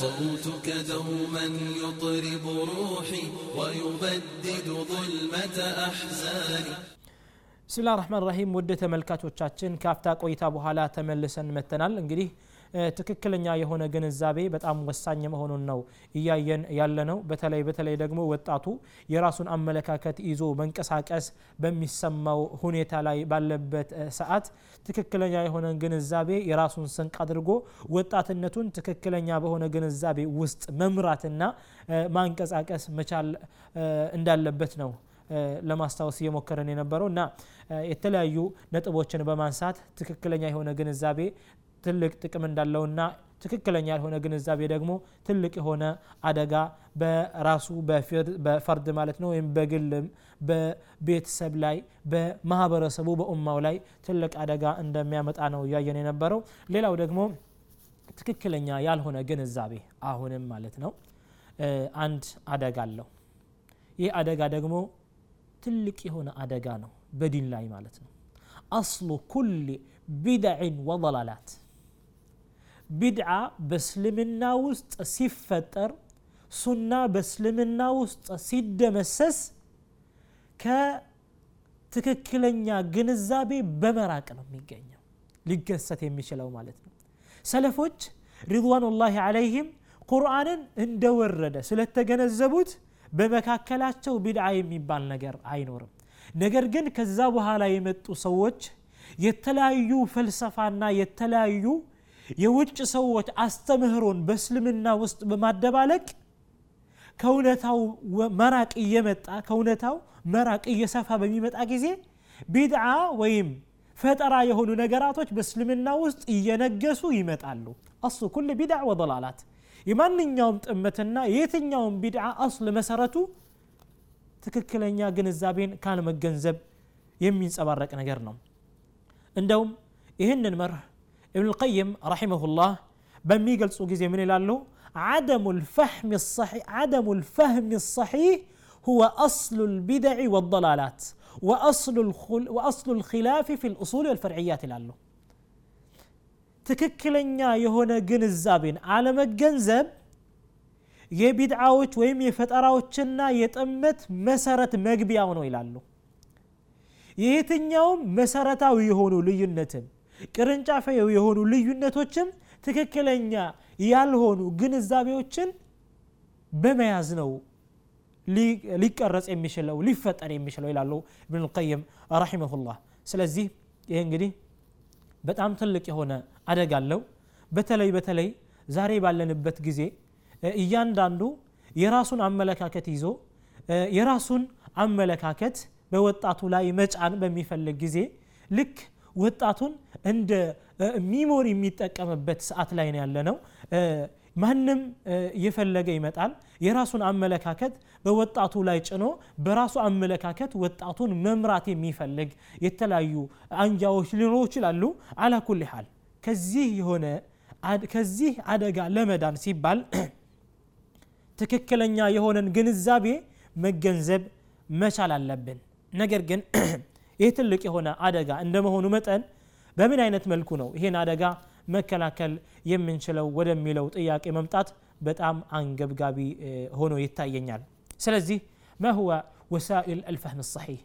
صوتك دوما يطرب روحي ويبدد ظلمة أحزاني ብስሚላህ ረህማን ረሂም ውድ ተመልካቾቻችን ከአፍታ ቆይታ በኋላ ተመልሰን መተናል እንግዲህ ትክክለኛ የሆነ ግንዛቤ በጣም ወሳኝ መሆኑን ነው እያየን ያለ ነው በተለይ በተለይ ደግሞ ወጣቱ የራሱን አመለካከት ይዞ መንቀሳቀስ በሚሰማው ሁኔታ ላይ ባለበት ሰዓት ትክክለኛ የሆነ ግንዛቤ የራሱን ስንቅ አድርጎ ወጣትነቱን ትክክለኛ በሆነ ግንዛቤ ውስጥ መምራትና ማንቀሳቀስ መቻል እንዳለበት ነው ለማስታወስ እየሞከረን የነበረው። እና የተለያዩ ነጥቦችን በማንሳት ትክክለኛ የሆነ ግንዛቤ ትልቅ ጥቅም እንዳለውና ትክክለኛ ያልሆነ ግንዛቤ ደግሞ ትልቅ የሆነ አደጋ በራሱ በፈርድ ማለት ነው ወይም በግልም በቤተሰብ ላይ በማህበረሰቡ በኡማው ላይ ትልቅ አደጋ እንደሚያመጣ ነው እያየን የነበረው። ሌላው ደግሞ ትክክለኛ ያልሆነ ግንዛቤ አሁንም ማለት ነው አንድ አደጋ አለው። ይህ አደጋ ደግሞ ትልቅ የሆነ አደጋ ነው በዲን ላይ ማለት ነው። አስሉ ኩል ቢድዕን ወضላላት ቢድዓ በእስልምና ውስጥ ሲፈጠር ሱና በእስልምና ውስጥ ሲደመሰስ ከትክክለኛ ግንዛቤ በመራቅ ነው የሚገኘው ሊከሰት የሚችለው ማለት ነው። ሰለፎች ሪድዋኑላሂ አለይህም ቁርአንን እንደወረደ ስለተገነዘቡት በመካከላቸው ቢድዓ የሚባል ነገር አይኖርም። ነገር ግን ከዛ በኋላ የመጡ ሰዎች የተለያዩ ፈልሰፋና የተለያዩ የውጭ ሰዎች አስተምህሮን በእስልምና ውስጥ በማደባለቅ ከእውነታው መራቅ እየመጣ ከእውነታው መራቅ እየሰፋ በሚመጣ ጊዜ ቢድዓ ወይም ፈጠራ የሆኑ ነገራቶች በእስልምና ውስጥ እየነገሱ ይመጣሉ። አስሉ ኩል ቢድዓ ወضላላት የማንኛውም ጥመትና የትኛውም ቢድዓ አስል መሰረቱ ትክክለኛ ግንዛቤን ካለመገንዘብ የሚንጸባረቅ ነገር ነው። እንደውም ይህንን መርህ ابن القيم رحمه الله በሚገልጹ ጊዜ ምን ይላሉ عدم الفهم الصحيح عدم الفهم الصحيح هو أصل البدع والضلالات وأصل الخل وأصل الخلاف في الأصول والفرعيات ይላሉ ትክክለኛ የሆነ ግንዛቤን አለመገንዘብ የቢድዓዎች ወይም የፈጠራዎችና የጥመት መሰረት መግቢያው ነው ይላሉ የየትኛውም መሰረታዊ የሆኑ ልዩነትን ቅርንጫፋዊ የሆኑ ልዩነቶችም ትክክለኛ ያልሆኑ ግንዛቤዎችን በመያዝ ነው ሊቀረጽ የሚችለው ሊፈጠር የሚችለው ይላሉ እብን ልቀይም ረሒመሁላህ። ስለዚህ ይህ እንግዲህ በጣም ትልቅ የሆነ አደጋ አለው። በተለይ በተለይ ዛሬ ባለንበት ጊዜ እያንዳንዱ የራሱን አመለካከት ይዞ የራሱን አመለካከት በወጣቱ ላይ መጫን በሚፈልግ ጊዜ ልክ ወጣቱን እንደ memory የሚጠቀምበት ሰዓት ላይ ነው ያለ ነው ማንም እየፈለገ ይመጣል። የራሱን አመለካከት በወጣቱ ላይ ጭኖ በራሱ አመለካከት ወጣቱን መምራት የሚፈልግ የተለያዩ አንጃዎች ሊኖሩ ይችላሉ። على كل حال ከዚህ የሆነ ከዚህ አደጋ ለመዳን ሲባል ትክክለኛ የሆነን ግንዛቤ መገንዘብ መቻል አለብን። ነገር ግን ይህ ትልቅ የሆነ አደጋ እንደመሆኑ መጠን በምን አይነት መልኩ ነው ይሄን አደጋ መከላከል የምንችለው ወደሚለው ጥያቄ መምጣት በጣም አንገብጋቢ ሆኖ ይታየኛል። ስለዚህ ማ ሁወ ወሳኢል አልፈህም ሰሒህ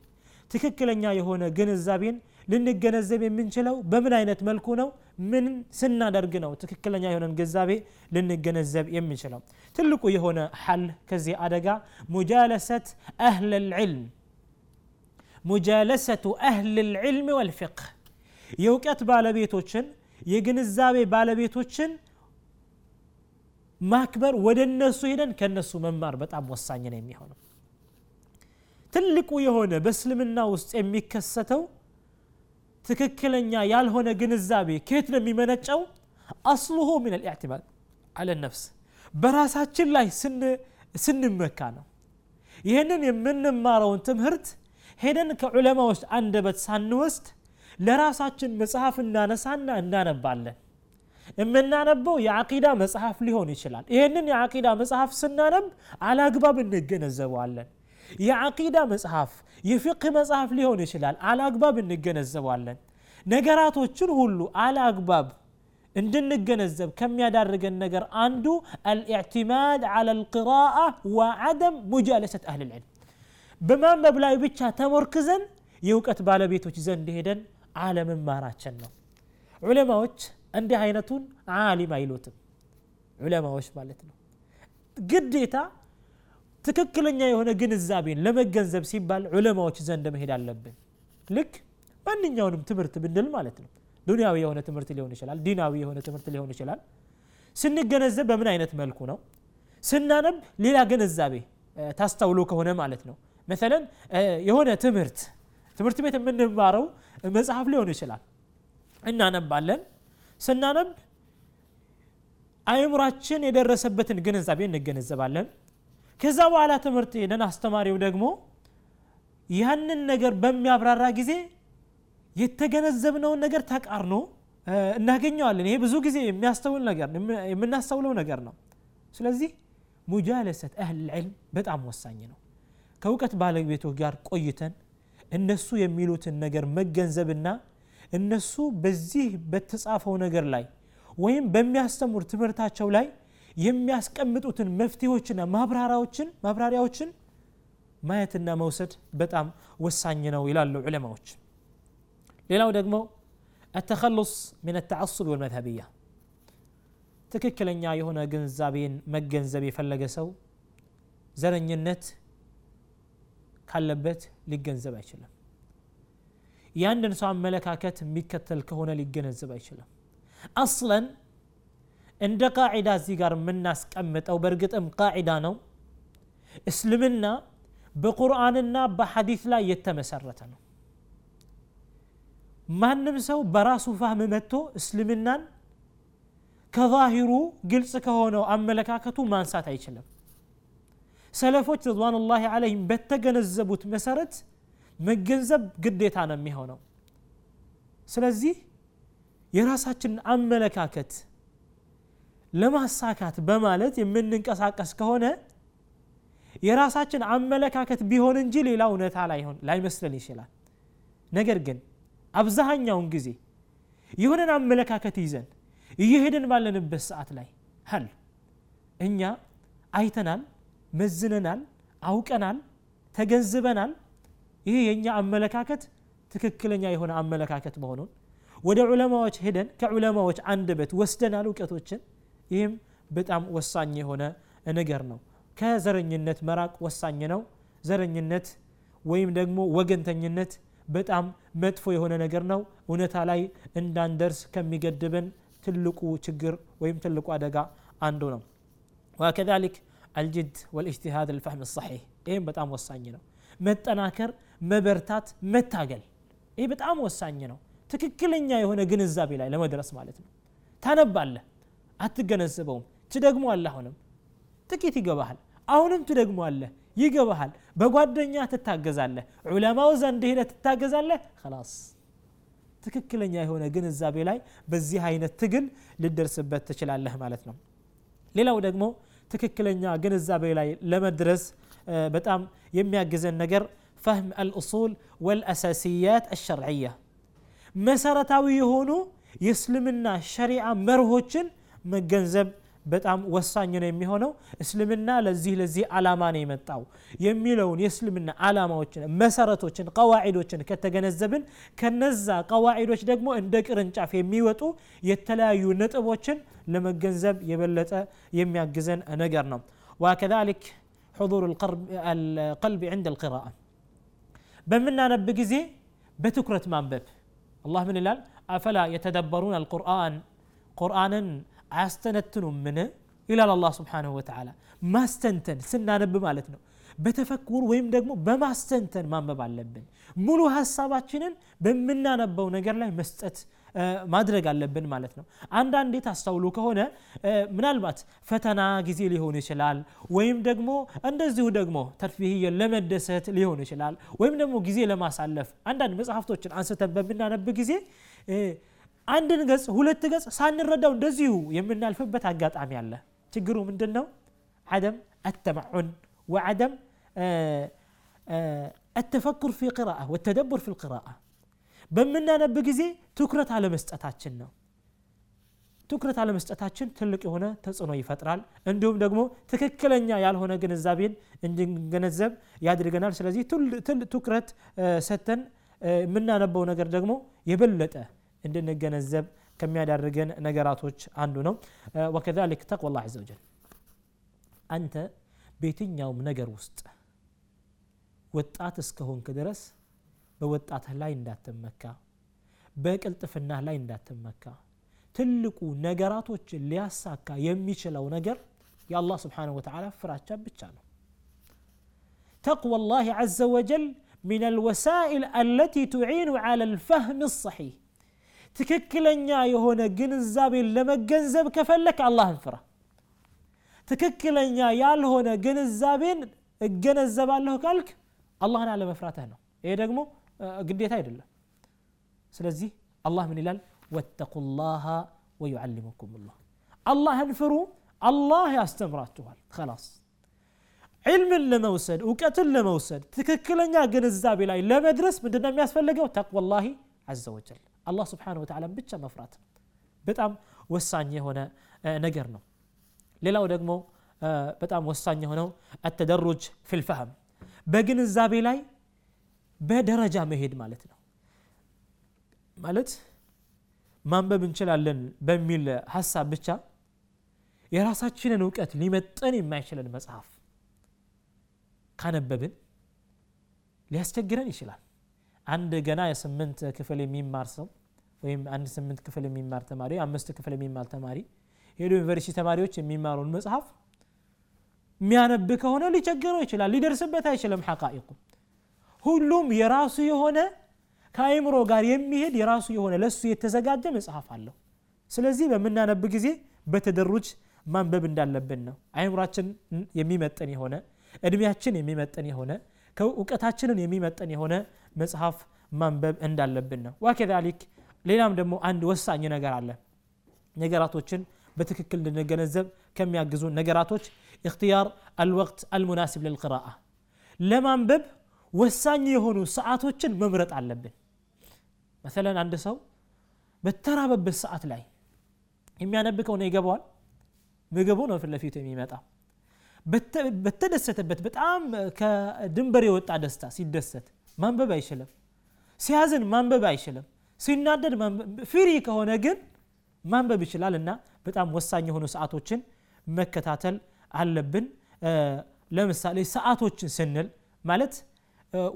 ትክክለኛ የሆነ ግንዛቤን ልንገነዘብ የምንችለው በምን አይነት መልኩ ነው? ምን ስናደርግ ነው ትክክለኛ የሆነን ግንዛቤ ልንገነዘብ የምንችለው? ትልቁ የሆነ ሐል ከዚህ አደጋ ሙጃለሰት አህል ልዕልም ሙጃለሰቱ አህል ልዕልም ወልፊቅህ የእውቀት ባለቤቶችን የግንዛቤ ባለቤቶችን ማክበር ወደ እነሱ ሄደን ከነሱ መማር በጣም ወሳኝ ነው የሚሆነው። ትልቁ የሆነ በእስልምና ውስጥ የሚከሰተው ትክክለኛ ያልሆነ ግንዛቤ ከየት ነው የሚመነጨው? አስሉሁ ምን ልኢዕትማድ አለ ነፍስ። በራሳችን ላይ ስንመካ ነው። ይህንን የምንማረውን ትምህርት ሄደን ከዑለማዎች አንደበት ሳንወስድ ለራሳችን መጽሐፍ እናነሳና እናነባለን። የምናነበው የአቂዳ መጽሐፍ ሊሆን ይችላል። ይህንን የአቂዳ መጽሐፍ ስናነብ አላግባብ እንገነዘበዋለን። የአቂዳ መጽሐፍ የፊቅህ መጽሐፍ ሊሆን ይችላል። አላግባብ እንገነዘበዋለን። ነገራቶችን ሁሉ አላግባብ እንድንገነዘብ ከሚያዳርገን ነገር አንዱ አልኢዕቲማድ ዓላ ልቅራአ ወዓደም ሙጃለሰት አህል ልዕልም በማንበብ ላይ ብቻ ተሞርክዘን የእውቀት ባለቤቶች ዘንድ ሄደን አለመማራችን ነው። ዑለማዎች እንዲህ አይነቱን ዓሊም አይሉትም። ዑለማዎች ማለት ነው። ግዴታ ትክክለኛ የሆነ ግንዛቤን ለመገንዘብ ሲባል ዑለማዎች ዘንድ መሄድ አለብን። ልክ ማንኛውንም ትምህርት ብንል ማለት ነው። ዱንያዊ የሆነ ትምህርት ሊሆን ይችላል ዲናዊ የሆነ ትምህርት ሊሆን ይችላል። ስንገነዘብ በምን አይነት መልኩ ነው? ስናነብ ሌላ ግንዛቤ ታስተውሎ ከሆነ ማለት ነው መሰለን? የሆነ ትምህርት ትምህርት ቤት የምንማረው መጽሐፍ ሊሆን ይችላል። እናነባለን። ስናነብ አእምሯችን የደረሰበትን ግንዛቤ እንገነዘባለን። ከዛ በኋላ ትምህርት ሄደን አስተማሪው ደግሞ ያንን ነገር በሚያብራራ ጊዜ የተገነዘብነውን ነገር ተቃርኖ እናገኘዋለን። ይሄ ብዙ ጊዜ የሚያስተውል ነገር የምናስተውለው ነገር ነው። ስለዚህ ሙጃለሰት አህል ልዕልም በጣም ወሳኝ ነው ከእውቀት ባለቤቶች ጋር ቆይተን እነሱ የሚሉትን ነገር መገንዘብና እነሱ በዚህ በተጻፈው ነገር ላይ ወይም በሚያስተምሩ ትምህርታቸው ላይ የሚያስቀምጡትን መፍትሄዎችና ማብራሪያዎችን ማብራሪያዎችን ማየትና መውሰድ በጣም ወሳኝ ነው ይላሉ ዑለማዎች። ሌላው ደግሞ አተኸሉስ ምን ተዓሱብ ወልመዝሀብያ ትክክለኛ የሆነ ግንዛቤን መገንዘብ የፈለገ ሰው ዘረኝነት ካለበት ሊገንዘብ አይችልም። የአንድን ሰው አመለካከት የሚከተል ከሆነ ሊገነዘብ አይችልም። አስለን እንደ ቃዒዳ እዚህ ጋር የምናስቀምጠው በእርግጥም ቃዒዳ ነው። እስልምና በቁርአንና በሐዲት ላይ የተመሰረተ ነው። ማንም ሰው በራሱ ፋህም መጥቶ እስልምናን ከዛሂሩ ግልጽ ከሆነው አመለካከቱ ማንሳት አይችልም ሰለፎች ርድዋኑላሂ ዓለይህም በተገነዘቡት መሰረት መገንዘብ ግዴታ ነው የሚሆነው። ስለዚህ የራሳችንን አመለካከት ለማሳካት በማለት የምንንቀሳቀስ ከሆነ የራሳችን አመለካከት ቢሆን እንጂ ሌላ እውነታ ላይመስለን ይችላል። ነገር ግን አብዛኛውን ጊዜ የሆነን አመለካከት ይዘን እየሄድን ባለንበት ሰዓት ላይ ሀል እኛ አይተናል መዝነናል አውቀናል ተገንዝበናል። ይሄ የእኛ አመለካከት ትክክለኛ የሆነ አመለካከት መሆኑን ወደ ዑለማዎች ሄደን ከዑለማዎች አንደበት ወስደናል እውቀቶችን። ይህም በጣም ወሳኝ የሆነ ነገር ነው። ከዘረኝነት መራቅ ወሳኝ ነው። ዘረኝነት ወይም ደግሞ ወገንተኝነት በጣም መጥፎ የሆነ ነገር ነው። እውነታ ላይ እንዳንደርስ ከሚገድበን ትልቁ ችግር ወይም ትልቁ አደጋ አንዱ ነው። ወከዛሊክ አልጅድ ወልእጅትሃድ ልፈህም ሰሒህ ይህም በጣም ወሳኝ ነው። መጠናከር መበርታት መታገል ይህ በጣም ወሳኝ ነው። ትክክለኛ የሆነ ግንዛቤ ላይ ለመድረስ ማለት ነው። ታነባለህ አትገነዘበውም። ትደግሞ አሁንም። ጥቂት ይገባሃል። አሁንም ትደግሞ ይገባሃል። በጓደኛ ትታገዛለህ ዑለማው ዘንድ ሄደ ትታገዛለህ ከላስ ትክክለኛ የሆነ ግንዛቤ ላይ በዚህ አይነት ትግል ልደርስበት ትችላለህ ማለት ነው። ሌላው ደግሞ ትክክለኛ ግንዛቤ ላይ ለመድረስ በጣም የሚያግዘን ነገር ፈህም አልኡሱል ወልአሳሲያት አሸርዕያ መሰረታዊ የሆኑ የእስልምና ሸሪዓ መርሆችን መገንዘብ በጣም ወሳኝ ነው የሚሆነው እስልምና ለዚህ ለዚህ አላማ ነው የመጣው የሚለውን የእስልምና አላማዎችን መሰረቶችን ቀዋዒዶችን ከተገነዘብን ከነዛ ቀዋዒዶች ደግሞ እንደ ቅርንጫፍ የሚወጡ የተለያዩ ነጥቦችን ለመገንዘብ የበለጠ የሚያግዘን ነገር ነው وكذلك حضور القلب عند القراءة በምናነብ ጊዜ በትኩረት ማንበብ አላህ ምን ይላል አፈላ የተደበሩን አልቁርአን ቁርአንን አያስተነትኑም ምን ይላል አላህ ስብሓንሁ ወተዓላ። ማስተንተን ስናነብ ማለት ነው። በተፈኩር ወይም ደግሞ በማስተንተን ማንበብ አለብን። ሙሉ ሀሳባችንን በምናነበው ነገር ላይ መስጠት ማድረግ አለብን ማለት ነው። አንዳንዴ ታስተውሉ ከሆነ ምናልባት ፈተና ጊዜ ሊሆን ይችላል ወይም ደግሞ እንደዚሁ ደግሞ ተርፊህየን ለመደሰት ሊሆን ይችላል ወይም ደግሞ ጊዜ ለማሳለፍ አንዳንድ መጽሐፍቶችን አንስተን በምናነብ ጊዜ አንድን ገጽ ሁለት ገጽ ሳንረዳው እንደዚሁ የምናልፍበት አጋጣሚ አለ ችግሩ ምንድን ነው عدم التمعن وعدم التفكر في قراءة والتدبر في القراءة በምናነብ ጊዜ ትኩረት አለመስጠታችን ነው ትኩረት አለመስጠታችን ትልቅ የሆነ ተጽዕኖ ይፈጥራል እንዲሁም ደግሞ ትክክለኛ ያልሆነ ግንዛቤን እንድንገነዘብ ያድርገናል ስለዚህ ትኩረት ሰተን የምናነበው ነገር ደግሞ የበለጠ እንድንገነዘብ ከሚያዳርገን ነገራቶች አንዱ ነው ወከዛሊክ ተቅዋ ላህ ዘ ወጀል አንተ በየትኛውም ነገር ውስጥ ወጣት እስከሆንክ ድረስ በወጣትህ ላይ እንዳትመካ በቅልጥፍናህ ላይ እንዳትመካ ትልቁ ነገራቶችን ሊያሳካ የሚችለው ነገር የአላህ ስብሓንሁ ወተዓላ ፍራቻ ብቻ ነው تقوى الله عز وجل من الوسائل التي تعين على الفهم الصحيح ትክክለኛ የሆነ ግንዛቤን ለመገንዘብ ከፈለክ አላህን ፍራ። ትክክለኛ ያልሆነ ግንዛቤን እገነዘባለሁ ካልክ አላህን አለመፍራትህ ነው። ይሄ ደግሞ ግዴታ አይደለም። ስለዚህ አላህ ምን ይላል? ወተቁ ላሃ ወዩዓሊሙኩም ላህ አላህን ፍሩ አላህ ያስተምራችኋል። ከላስ ዕልምን ለመውሰድ እውቀትን ለመውሰድ ትክክለኛ ግንዛቤ ላይ ለመድረስ ምንድነው የሚያስፈልገው? ተቅዋላሂ አዘ ወጀል አላህ ስብሓን ወተዓላን ብቻ መፍራት በጣም ወሳኝ የሆነ ነገር ነው ሌላው ደግሞ በጣም ወሳኝ የሆነው አተደሩጅ ፊልፈህም በግንዛቤ ላይ በደረጃ መሄድ ማለት ነው ማለት ማንበብ እንችላለን በሚል ሀሳብ ብቻ የራሳችንን እውቀት ሊመጠን የማይችለን መጽሐፍ ካነበብን ሊያስቸግረን ይችላል አንድ ገና የስምንት ክፍል የሚማር ሰው ወይም አንድ ስምንት ክፍል የሚማር ተማሪ አምስት ክፍል የሚማር ተማሪ ሄዶ ዩኒቨርሲቲ ተማሪዎች የሚማሩን መጽሐፍ የሚያነብ ከሆነ ሊቸግረው ይችላል ሊደርስበት አይችልም ሐቃኢቁ። ሁሉም የራሱ የሆነ ከአይምሮ ጋር የሚሄድ የራሱ የሆነ ለሱ የተዘጋጀ መጽሐፍ አለው። ስለዚህ በምናነብ ጊዜ በተደሩጅ ማንበብ እንዳለብን ነው። አይምሯችን የሚመጠን የሆነ እድሜያችን የሚመጠን የሆነ እውቀታችንን የሚመጠን የሆነ መጽሐፍ ማንበብ እንዳለብን ነው። ወከዛሊክ ሌላም ደግሞ አንድ ወሳኝ ነገር አለ። ነገራቶችን በትክክል እንድንገነዘብ ከሚያግዙ ነገራቶች እክትያር አልወቅት አልሙናሲብ ልልቅራአ ለማንበብ ወሳኝ የሆኑ ሰዓቶችን መምረጥ አለብን። መሰለን አንድ ሰው በተራበበት ሰዓት ላይ የሚያነብ ከሆነ ይገባዋል? ምግቡ ነው ፊት ለፊቱ የሚመጣ በተደሰተበት በጣም ከድንበር የወጣ ደስታ ሲደሰት ማንበብ አይችልም። ሲያዝን ማንበብ አይችልም። ሲናደድ ፍሪ ከሆነ ግን ማንበብ ይችላል እና በጣም ወሳኝ የሆኑ ሰዓቶችን መከታተል አለብን። ለምሳሌ ሰዓቶችን ስንል ማለት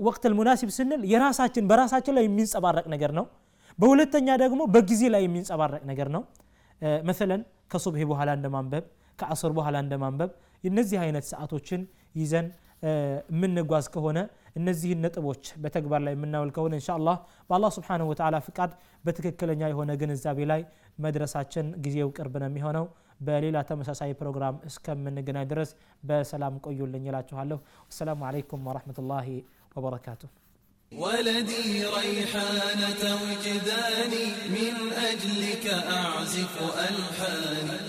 ወቅት ልሙናሲብ ስንል የራሳችን በራሳችን ላይ የሚንጸባረቅ ነገር ነው። በሁለተኛ ደግሞ በጊዜ ላይ የሚንጸባረቅ ነገር ነው። መሰለን ከሱብሄ በኋላ እንደማንበብ ከአስር በኋላ እንደማንበብ እነዚህ አይነት ሰዓቶችን ይዘን የምንጓዝ ከሆነ እነዚህን ነጥቦች በተግባር ላይ የምናውል ከሆነ እንሻ አላህ በአላህ ስብሓንሁ ወተዓላ ፍቃድ በትክክለኛ የሆነ ግንዛቤ ላይ መድረሳችን ጊዜው ቅርብ ነው የሚሆነው በሌላ ተመሳሳይ ፕሮግራም እስከምንገናኝ ድረስ በሰላም ቆዩልኝ እላችኋለሁ ወሰላሙ አለይኩም ወረሕመቱላሂ ወበረካቱሁ ولدي ريحانة وجداني من أجلك أعزف ألحاني